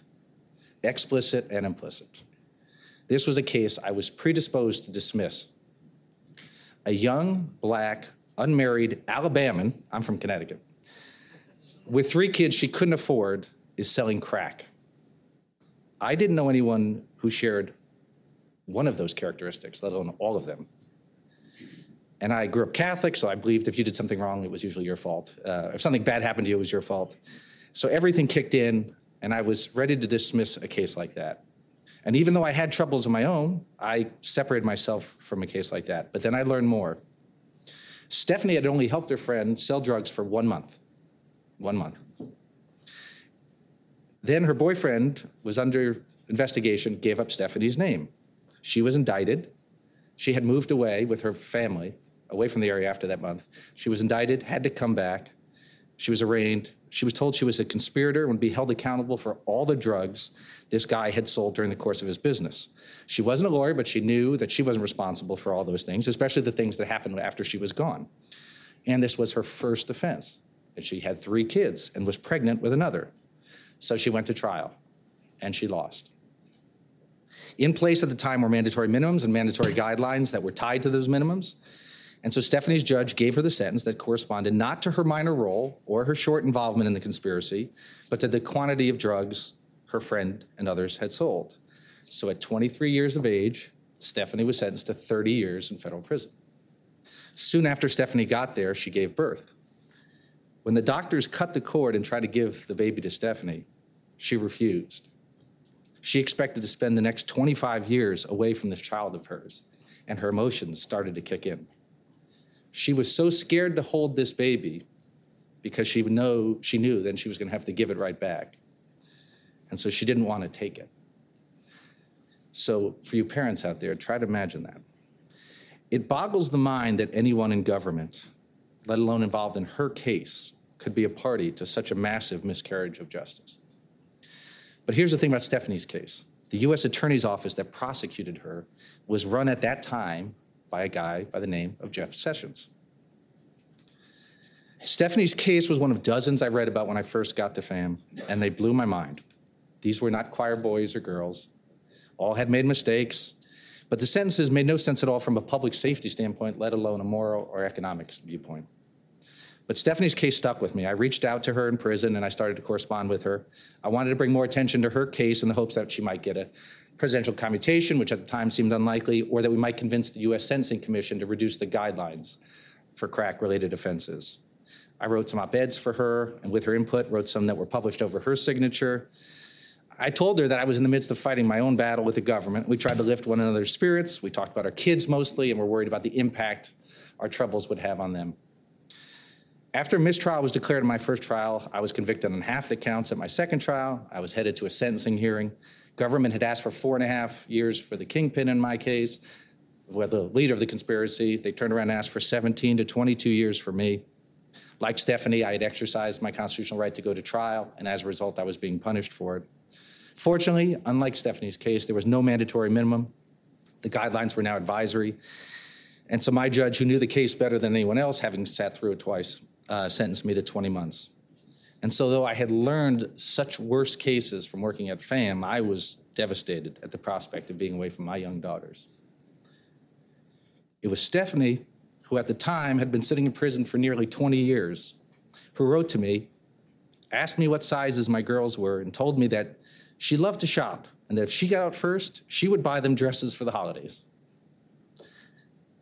explicit and implicit. This was a case I was predisposed to dismiss. A young, black, unmarried Alabaman, I'm from Connecticut, with three kids she couldn't afford, is selling crack. I didn't know anyone who shared one of those characteristics, let alone all of them. And I grew up Catholic, so I believed if you did something wrong, it was usually your fault. Uh, if something bad happened to you, it was your fault. So everything kicked in, and I was ready to dismiss a case like that. And even though I had troubles of my own, I separated myself from a case like that. But then I learned more. Stephanie had only helped her friend sell drugs for one month. One month. Then her boyfriend was under investigation, gave up Stephanie's name. She was indicted. She had moved away with her family, away from the area after that month. She was indicted, had to come back. She was arraigned. She was told she was a conspirator and would be held accountable for all the drugs this guy had sold during the course of his business. She wasn't a lawyer, but she knew that she wasn't responsible for all those things, especially the things that happened after she was gone. And this was her first offense. And she had three kids and was pregnant with another. So she went to trial and she lost. In place at the time were mandatory minimums and mandatory guidelines that were tied to those minimums. And so Stephanie's judge gave her the sentence that corresponded not to her minor role or her short involvement in the conspiracy, but to the quantity of drugs her friend and others had sold. So at 23 years of age, Stephanie was sentenced to 30 years in federal prison. Soon after Stephanie got there, she gave birth. When the doctors cut the cord and tried to give the baby to Stephanie, she refused. She expected to spend the next 25 years away from this child of hers, and her emotions started to kick in. She was so scared to hold this baby because she, know, she knew then she was going to have to give it right back. And so she didn't want to take it. So, for you parents out there, try to imagine that. It boggles the mind that anyone in government, let alone involved in her case, could be a party to such a massive miscarriage of justice. But here's the thing about Stephanie's case the U.S. Attorney's Office that prosecuted her was run at that time by a guy by the name of Jeff Sessions. Stephanie's case was one of dozens I read about when I first got to FAM, and they blew my mind. These were not choir boys or girls. All had made mistakes, but the sentences made no sense at all from a public safety standpoint, let alone a moral or economic viewpoint. But Stephanie's case stuck with me. I reached out to her in prison and I started to correspond with her. I wanted to bring more attention to her case in the hopes that she might get a presidential commutation, which at the time seemed unlikely, or that we might convince the U.S. Sentencing Commission to reduce the guidelines for crack related offenses. I wrote some op eds for her and with her input, wrote some that were published over her signature. I told her that I was in the midst of fighting my own battle with the government. We tried to lift one another's spirits. We talked about our kids mostly, and we're worried about the impact our troubles would have on them. After mistrial was declared in my first trial, I was convicted on half the counts at my second trial. I was headed to a sentencing hearing. Government had asked for four and a half years for the kingpin in my case, well, the leader of the conspiracy. They turned around and asked for 17 to 22 years for me. Like Stephanie, I had exercised my constitutional right to go to trial, and as a result, I was being punished for it. Fortunately, unlike Stephanie's case, there was no mandatory minimum. The guidelines were now advisory. And so my judge, who knew the case better than anyone else, having sat through it twice, uh, sentenced me to 20 months. And so, though I had learned such worse cases from working at FAM, I was devastated at the prospect of being away from my young daughters. It was Stephanie, who at the time had been sitting in prison for nearly 20 years, who wrote to me, asked me what sizes my girls were, and told me that she loved to shop and that if she got out first, she would buy them dresses for the holidays.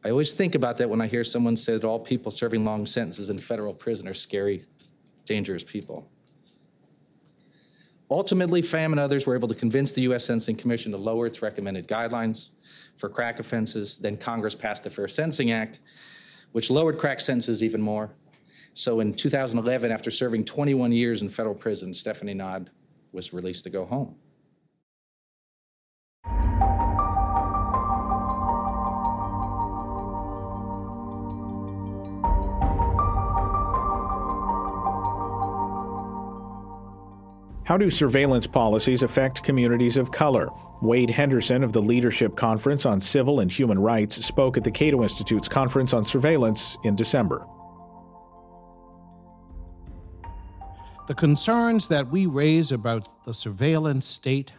I always think about that when I hear someone say that all people serving long sentences in federal prison are scary, dangerous people. Ultimately, FAM and others were able to convince the U.S. Sentencing Commission to lower its recommended guidelines for crack offenses. Then Congress passed the Fair Sentencing Act, which lowered crack sentences even more. So in 2011, after serving 21 years in federal prison, Stephanie Nodd was released to go home. How do surveillance policies affect communities of color? Wade Henderson of the Leadership Conference on Civil and Human Rights spoke at the Cato Institute's Conference on Surveillance in December. The concerns that we raise about the surveillance state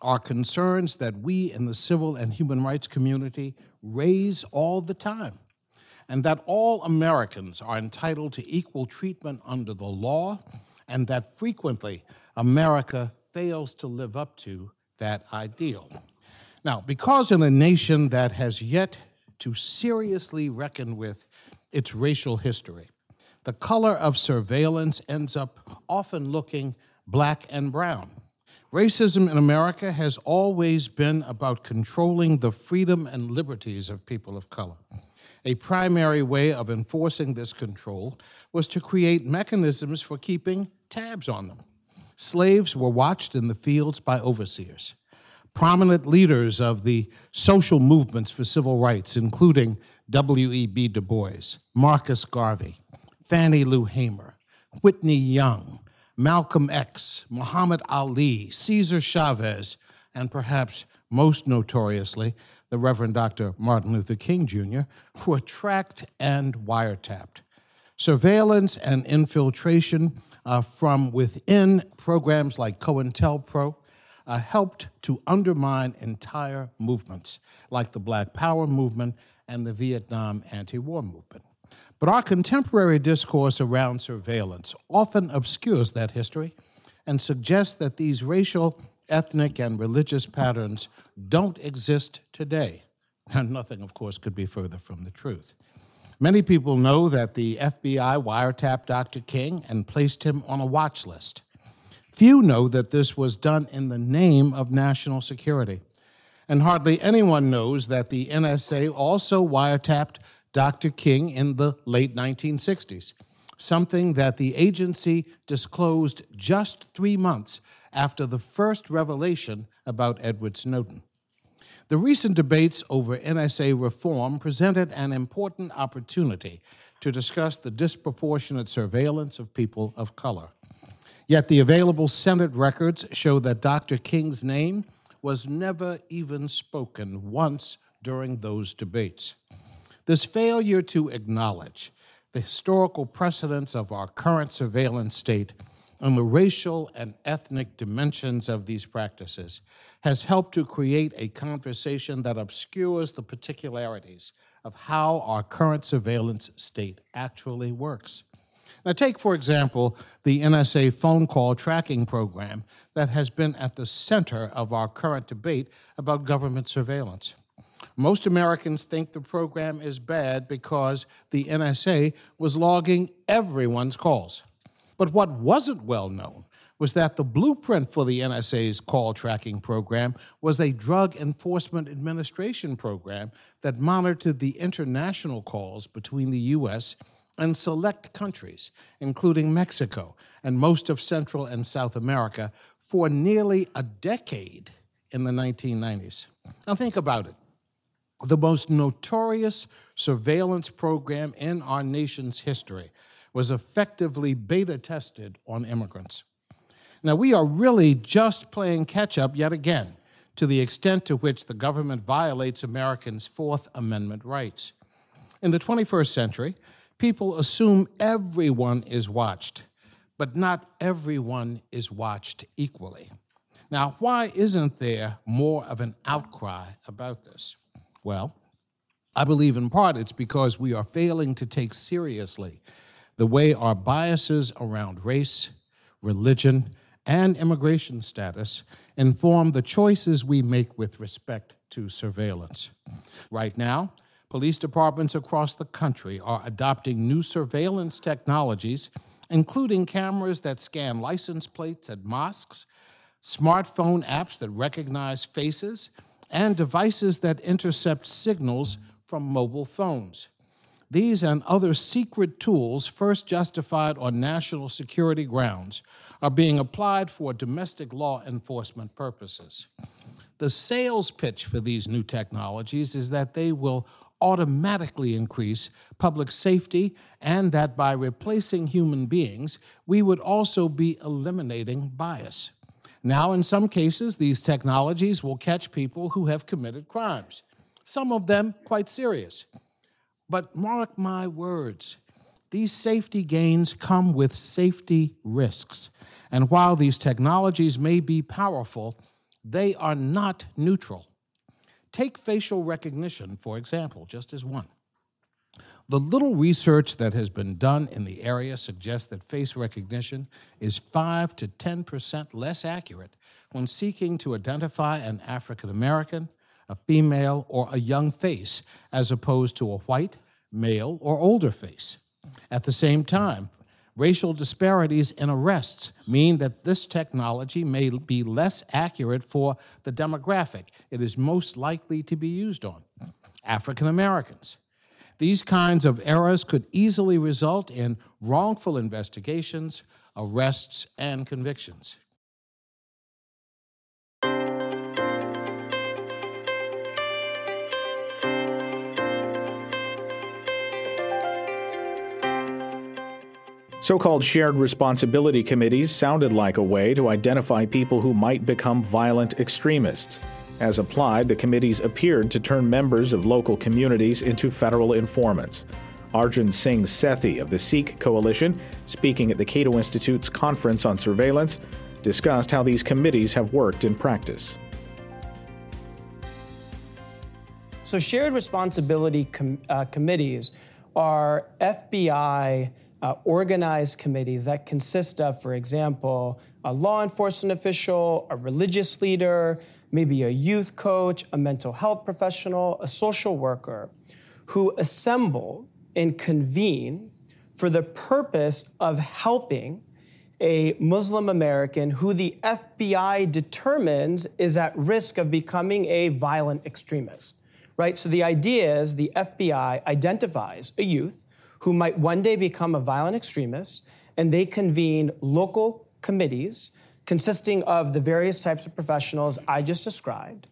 are concerns that we in the civil and human rights community raise all the time, and that all Americans are entitled to equal treatment under the law, and that frequently America fails to live up to that ideal. Now, because in a nation that has yet to seriously reckon with its racial history, the color of surveillance ends up often looking black and brown. Racism in America has always been about controlling the freedom and liberties of people of color. A primary way of enforcing this control was to create mechanisms for keeping tabs on them. Slaves were watched in the fields by overseers. Prominent leaders of the social movements for civil rights, including W.E.B. Du Bois, Marcus Garvey, Fannie Lou Hamer, Whitney Young, Malcolm X, Muhammad Ali, Cesar Chavez, and perhaps most notoriously, the Reverend Dr. Martin Luther King Jr., were tracked and wiretapped. Surveillance and infiltration uh, from within programs like COINTELPRO uh, helped to undermine entire movements like the Black Power movement and the Vietnam anti war movement. But our contemporary discourse around surveillance often obscures that history and suggests that these racial, ethnic, and religious patterns don't exist today. And nothing, of course, could be further from the truth. Many people know that the FBI wiretapped Dr. King and placed him on a watch list. Few know that this was done in the name of national security. And hardly anyone knows that the NSA also wiretapped Dr. King in the late 1960s, something that the agency disclosed just three months after the first revelation about Edward Snowden. The recent debates over NSA reform presented an important opportunity to discuss the disproportionate surveillance of people of color. Yet the available Senate records show that Dr. King's name was never even spoken once during those debates. This failure to acknowledge the historical precedents of our current surveillance state and the racial and ethnic dimensions of these practices has helped to create a conversation that obscures the particularities of how our current surveillance state actually works. Now, take, for example, the NSA phone call tracking program that has been at the center of our current debate about government surveillance. Most Americans think the program is bad because the NSA was logging everyone's calls. But what wasn't well known was that the blueprint for the NSA's call tracking program was a Drug Enforcement Administration program that monitored the international calls between the U.S. and select countries, including Mexico and most of Central and South America, for nearly a decade in the 1990s. Now, think about it. The most notorious surveillance program in our nation's history was effectively beta tested on immigrants. Now, we are really just playing catch up yet again to the extent to which the government violates Americans' Fourth Amendment rights. In the 21st century, people assume everyone is watched, but not everyone is watched equally. Now, why isn't there more of an outcry about this? Well, I believe in part it's because we are failing to take seriously the way our biases around race, religion, and immigration status inform the choices we make with respect to surveillance. Right now, police departments across the country are adopting new surveillance technologies, including cameras that scan license plates at mosques, smartphone apps that recognize faces, and devices that intercept signals from mobile phones. These and other secret tools, first justified on national security grounds, are being applied for domestic law enforcement purposes. The sales pitch for these new technologies is that they will automatically increase public safety and that by replacing human beings, we would also be eliminating bias. Now, in some cases, these technologies will catch people who have committed crimes, some of them quite serious. But mark my words, these safety gains come with safety risks. And while these technologies may be powerful, they are not neutral. Take facial recognition, for example, just as one. The little research that has been done in the area suggests that face recognition is 5 to 10% less accurate when seeking to identify an African American, a female, or a young face, as opposed to a white, male, or older face. At the same time, racial disparities in arrests mean that this technology may be less accurate for the demographic it is most likely to be used on African Americans. These kinds of errors could easily result in wrongful investigations, arrests, and convictions. So called shared responsibility committees sounded like a way to identify people who might become violent extremists. As applied, the committees appeared to turn members of local communities into federal informants. Arjun Singh Sethi of the Sikh Coalition, speaking at the Cato Institute's Conference on Surveillance, discussed how these committees have worked in practice. So, shared responsibility com- uh, committees are FBI uh, organized committees that consist of, for example, a law enforcement official, a religious leader, maybe a youth coach, a mental health professional, a social worker, who assemble and convene for the purpose of helping a Muslim American who the FBI determines is at risk of becoming a violent extremist. Right? So the idea is the FBI identifies a youth who might one day become a violent extremist, and they convene local committees consisting of the various types of professionals I just described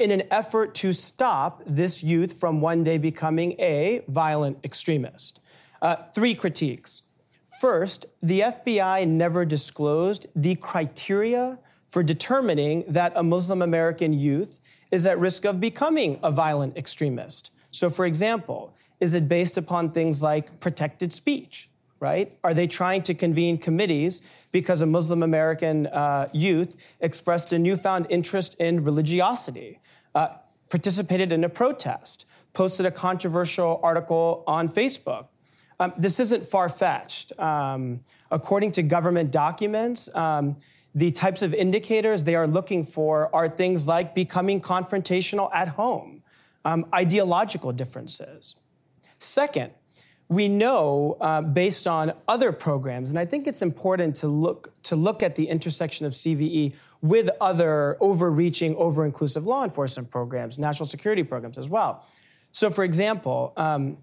in an effort to stop this youth from one day becoming a violent extremist. Uh, three critiques. First, the FBI never disclosed the criteria for determining that a Muslim American youth is at risk of becoming a violent extremist. So, for example, is it based upon things like protected speech? right? Are they trying to convene committees because a Muslim American uh, youth expressed a newfound interest in religiosity, uh, participated in a protest, posted a controversial article on Facebook? Um, this isn't far fetched. Um, according to government documents, um, the types of indicators they are looking for are things like becoming confrontational at home, um, ideological differences. Second, we know uh, based on other programs, and I think it's important to look to look at the intersection of CVE with other overreaching, over-inclusive law enforcement programs, national security programs as well. So, for example, um,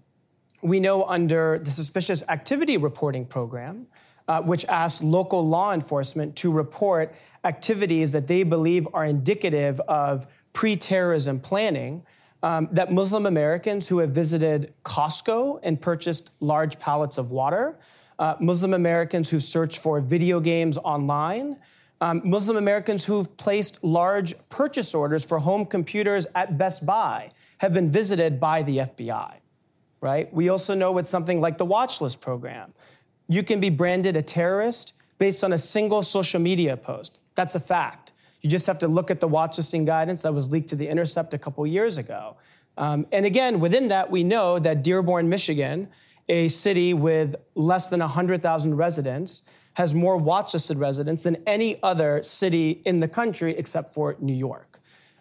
we know under the suspicious activity reporting program, uh, which asks local law enforcement to report activities that they believe are indicative of pre-terrorism planning um, that Muslim Americans who have visited Costco and purchased large pallets of water, uh, Muslim Americans who search for video games online, Um, Muslim Americans who've placed large purchase orders for home computers at Best Buy have been visited by the FBI, right? We also know with something like the watch list program, you can be branded a terrorist based on a single social media post. That's a fact. You just have to look at the watch listing guidance that was leaked to The Intercept a couple years ago. Um, and again, within that, we know that Dearborn, Michigan, a city with less than 100,000 residents, has more watch listed residents than any other city in the country except for New York.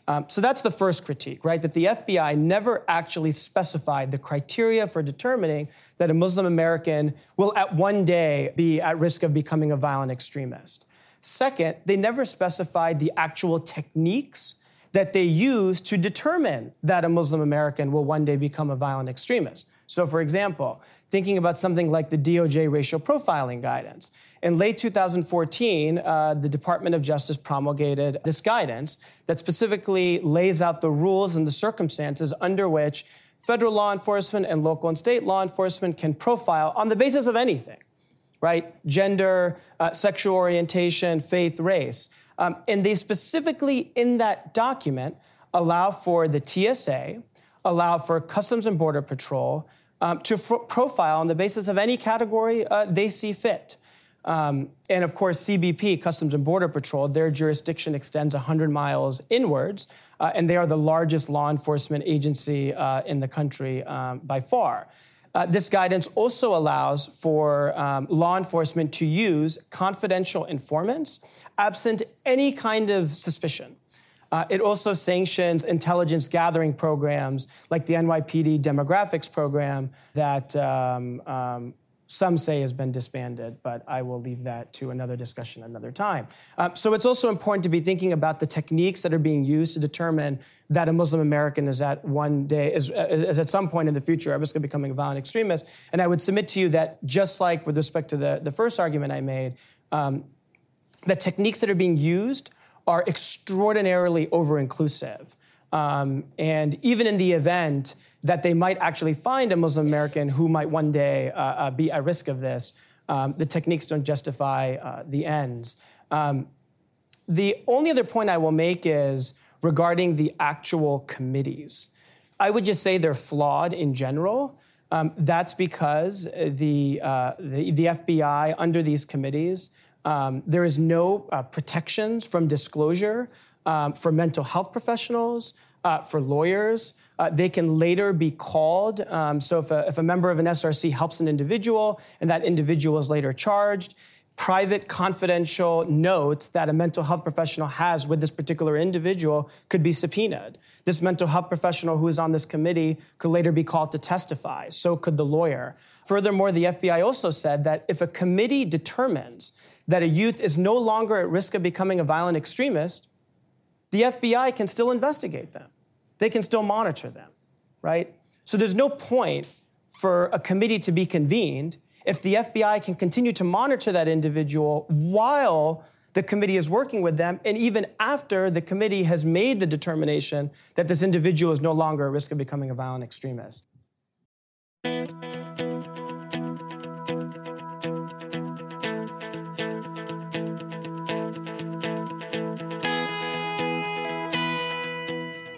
Um, so that's the first critique, right? That the FBI never actually specified the criteria for determining that a Muslim American will at one day be at risk of becoming a violent extremist. Second, they never specified the actual techniques that they use to determine that a Muslim American will one day become a violent extremist. So, for example, thinking about something like the DOJ racial profiling guidance. In late 2014, uh, the Department of Justice promulgated this guidance that specifically lays out the rules and the circumstances under which federal law enforcement and local and state law enforcement can profile on the basis of anything, right? Gender, uh, sexual orientation, faith, race. Um, and they specifically, in that document, allow for the TSA, allow for Customs and Border Patrol um, to profile on the basis of any category uh, they see fit. Um, and of course, CBP, Customs and Border Patrol, their jurisdiction extends 100 miles inwards, uh, and they are the largest law enforcement agency uh, in the country um, by far. Uh, this guidance also allows for um, law enforcement to use confidential informants absent any kind of suspicion. Uh, it also sanctions intelligence gathering programs like the NYPD demographics program that um, um, some say has been disbanded, but I will leave that to another discussion another time. Uh, so it's also important to be thinking about the techniques that are being used to determine that a Muslim American is at one day, is, is at some point in the future at risk of becoming a violent extremist. And I would submit to you that just like with respect to the, the first argument I made, um, the techniques that are being used are extraordinarily over inclusive. Um, and even in the event that they might actually find a Muslim American who might one day uh, uh, be at risk of this, um, the techniques don't justify uh, the ends. Um, the only other point I will make is regarding the actual committees. I would just say they're flawed in general. Um, that's because the, uh, the, the, FBI, under these committees, um, there is no uh, protections from disclosure um, for mental health professionals, uh, for lawyers. Uh, they can later be called. Um, so if a, if a member of an SRC helps an individual and that individual is later charged, private confidential notes that a mental health professional has with this particular individual could be subpoenaed. This mental health professional who is on this committee could later be called to testify. So could the lawyer. Furthermore, the FBI also said that if a committee determines that a youth is no longer at risk of becoming a violent extremist, the FBI can still investigate them. They can still monitor them, right? So there's no point for a committee to be convened if the FBI can continue to monitor that individual while the committee is working with them, and even after the committee has made the determination that this individual is no longer at risk of becoming a violent extremist.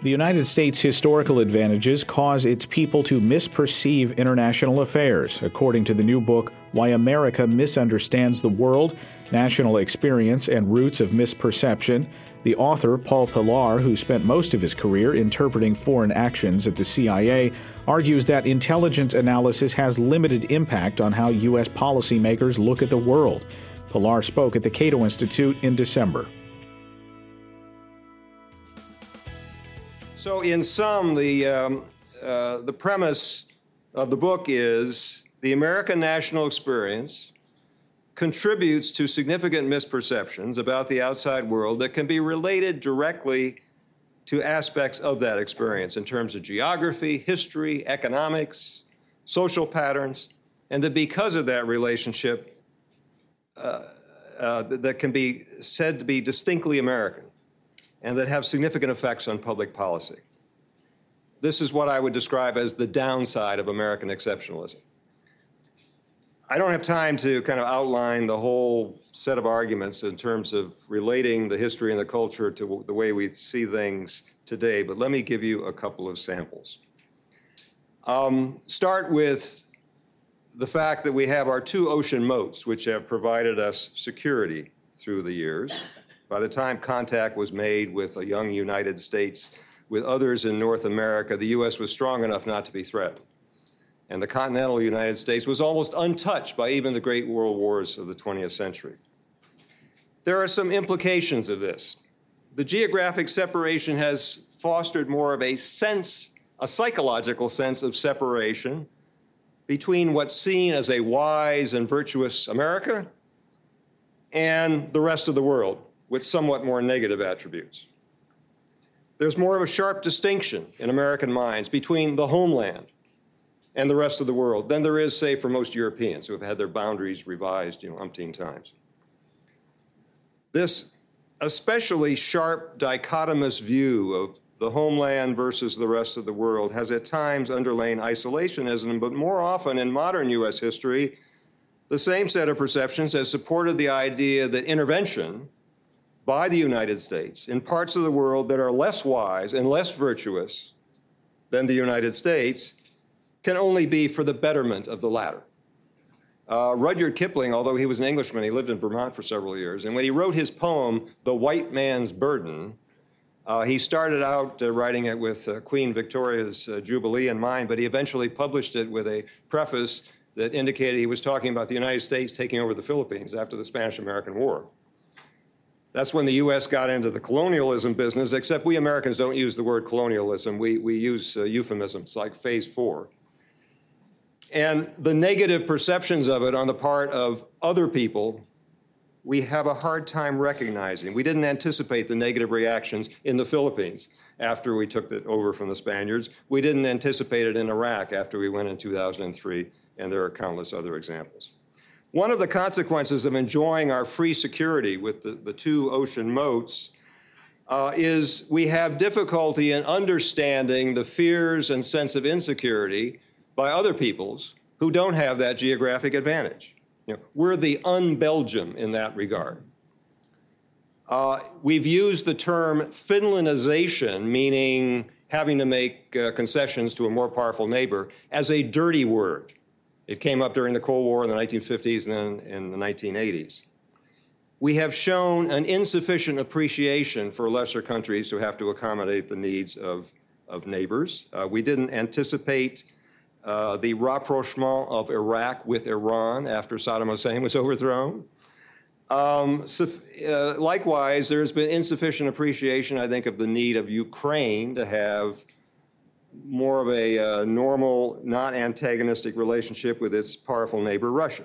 The United States' historical advantages cause its people to misperceive international affairs, according to the new book, Why America Misunderstands the World National Experience and Roots of Misperception. The author, Paul Pillar, who spent most of his career interpreting foreign actions at the CIA, argues that intelligence analysis has limited impact on how U.S. policymakers look at the world. Pillar spoke at the Cato Institute in December. So, in sum, the, um, uh, the premise of the book is the American national experience contributes to significant misperceptions about the outside world that can be related directly to aspects of that experience in terms of geography, history, economics, social patterns, and that because of that relationship, uh, uh, that can be said to be distinctly American and that have significant effects on public policy. This is what I would describe as the downside of American exceptionalism. I don't have time to kind of outline the whole set of arguments in terms of relating the history and the culture to the way we see things today, but let me give you a couple of samples. Um, start with the fact that we have our two ocean moats, which have provided us security through the years. By the time contact was made with a young United States, with others in North America, the U.S. was strong enough not to be threatened. And the continental United States was almost untouched by even the great world wars of the 20th century. There are some implications of this. The geographic separation has fostered more of a sense, a psychological sense of separation between what's seen as a wise and virtuous America and the rest of the world with somewhat more negative attributes. There's more of a sharp distinction in American minds between the homeland and the rest of the world than there is, say, for most Europeans who have had their boundaries revised, you know, umpteen times. This especially sharp dichotomous view of the homeland versus the rest of the world has at times underlain isolationism, but more often in modern U.S. history, the same set of perceptions has supported the idea that intervention by the United States in parts of the world that are less wise and less virtuous than the United States can only be for the betterment of the latter. Uh, Rudyard Kipling, although he was an Englishman, he lived in Vermont for several years, and when he wrote his poem, The White Man's Burden, uh, he started out uh, writing it with uh, Queen Victoria's uh, Jubilee in mind, but he eventually published it with a preface that indicated he was talking about the United States taking over the Philippines after the Spanish American War. That's when the U.S. got into the colonialism business, except we Americans don't use the word colonialism. We, we use uh, euphemisms like phase four and the negative perceptions of it on the part of other people, we have a hard time recognizing. We didn't anticipate the negative reactions in the Philippines after we took it over from the Spaniards. We didn't anticipate it in Iraq after we went in 2003, and there are countless other examples. One of the consequences of enjoying our free security with the, the two ocean moats uh, is we have difficulty in understanding the fears and sense of insecurity by other peoples who don't have that geographic advantage. You know, we're the un-Belgium in that regard. Uh, we've used the term Finlandization, meaning having to make uh, concessions to a more powerful neighbor, as a dirty word. It came up during the Cold War in the 1950s and then in the 1980s. We have shown an insufficient appreciation for lesser countries to have to accommodate the needs of, of neighbors. Uh, we didn't anticipate uh, the rapprochement of Iraq with Iran after Saddam Hussein was overthrown. Um, so, uh, likewise, there's been insufficient appreciation, I think, of the need of Ukraine to have more of a uh, normal, not antagonistic relationship with its powerful neighbor, Russia.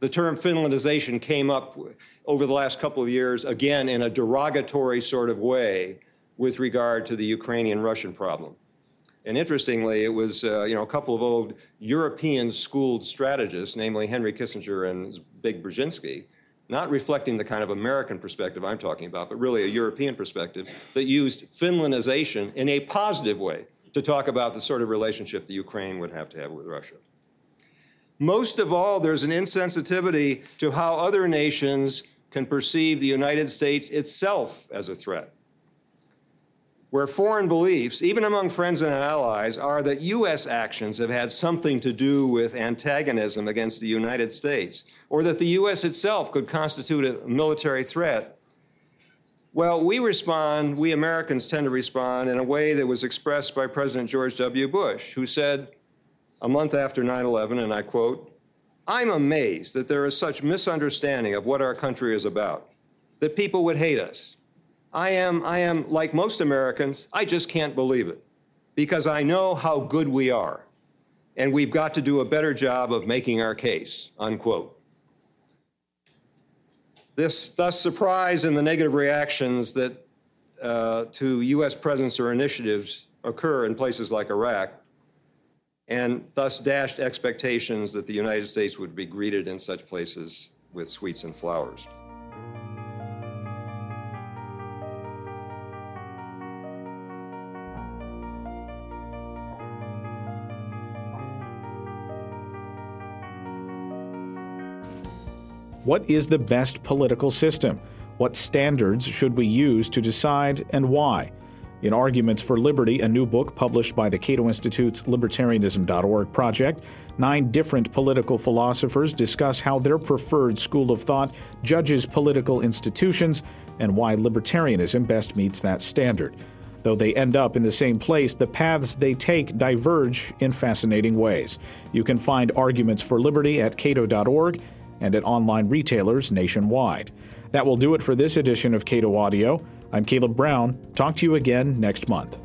The term Finlandization came up over the last couple of years, again, in a derogatory sort of way with regard to the Ukrainian Russian problem. And interestingly, it was uh, you know a couple of old European schooled strategists, namely Henry Kissinger and Zbig Brzezinski, not reflecting the kind of American perspective I'm talking about, but really a European perspective that used Finlandization in a positive way to talk about the sort of relationship the Ukraine would have to have with Russia. Most of all, there's an insensitivity to how other nations can perceive the United States itself as a threat where foreign beliefs, even among friends and allies, are that U.S. actions have had something to do with antagonism against the United States, or that the U.S. itself could constitute a military threat. Well, we respond, we Americans tend to respond in a way that was expressed by President George W. Bush, who said a month after 9 11, and I quote, I'm amazed that there is such misunderstanding of what our country is about, that people would hate us I am, I am like most Americans, I just can't believe it because I know how good we are. And we've got to do a better job of making our case, unquote. This thus surprise and the negative reactions that uh, to U.S. presence or initiatives occur in places like Iraq, and thus dashed expectations that the United States would be greeted in such places with sweets and flowers. What is the best political system? What standards should we use to decide and why? In Arguments for Liberty, a new book published by the Cato Institute's libertarianism.org project, nine different political philosophers discuss how their preferred school of thought judges political institutions and why libertarianism best meets that standard. Though they end up in the same place, the paths they take diverge in fascinating ways. You can find Arguments for Liberty at cato.org and at online retailers nationwide. That will do it for this edition of Cato Audio. I'm Caleb Brown. Talk to you again next month.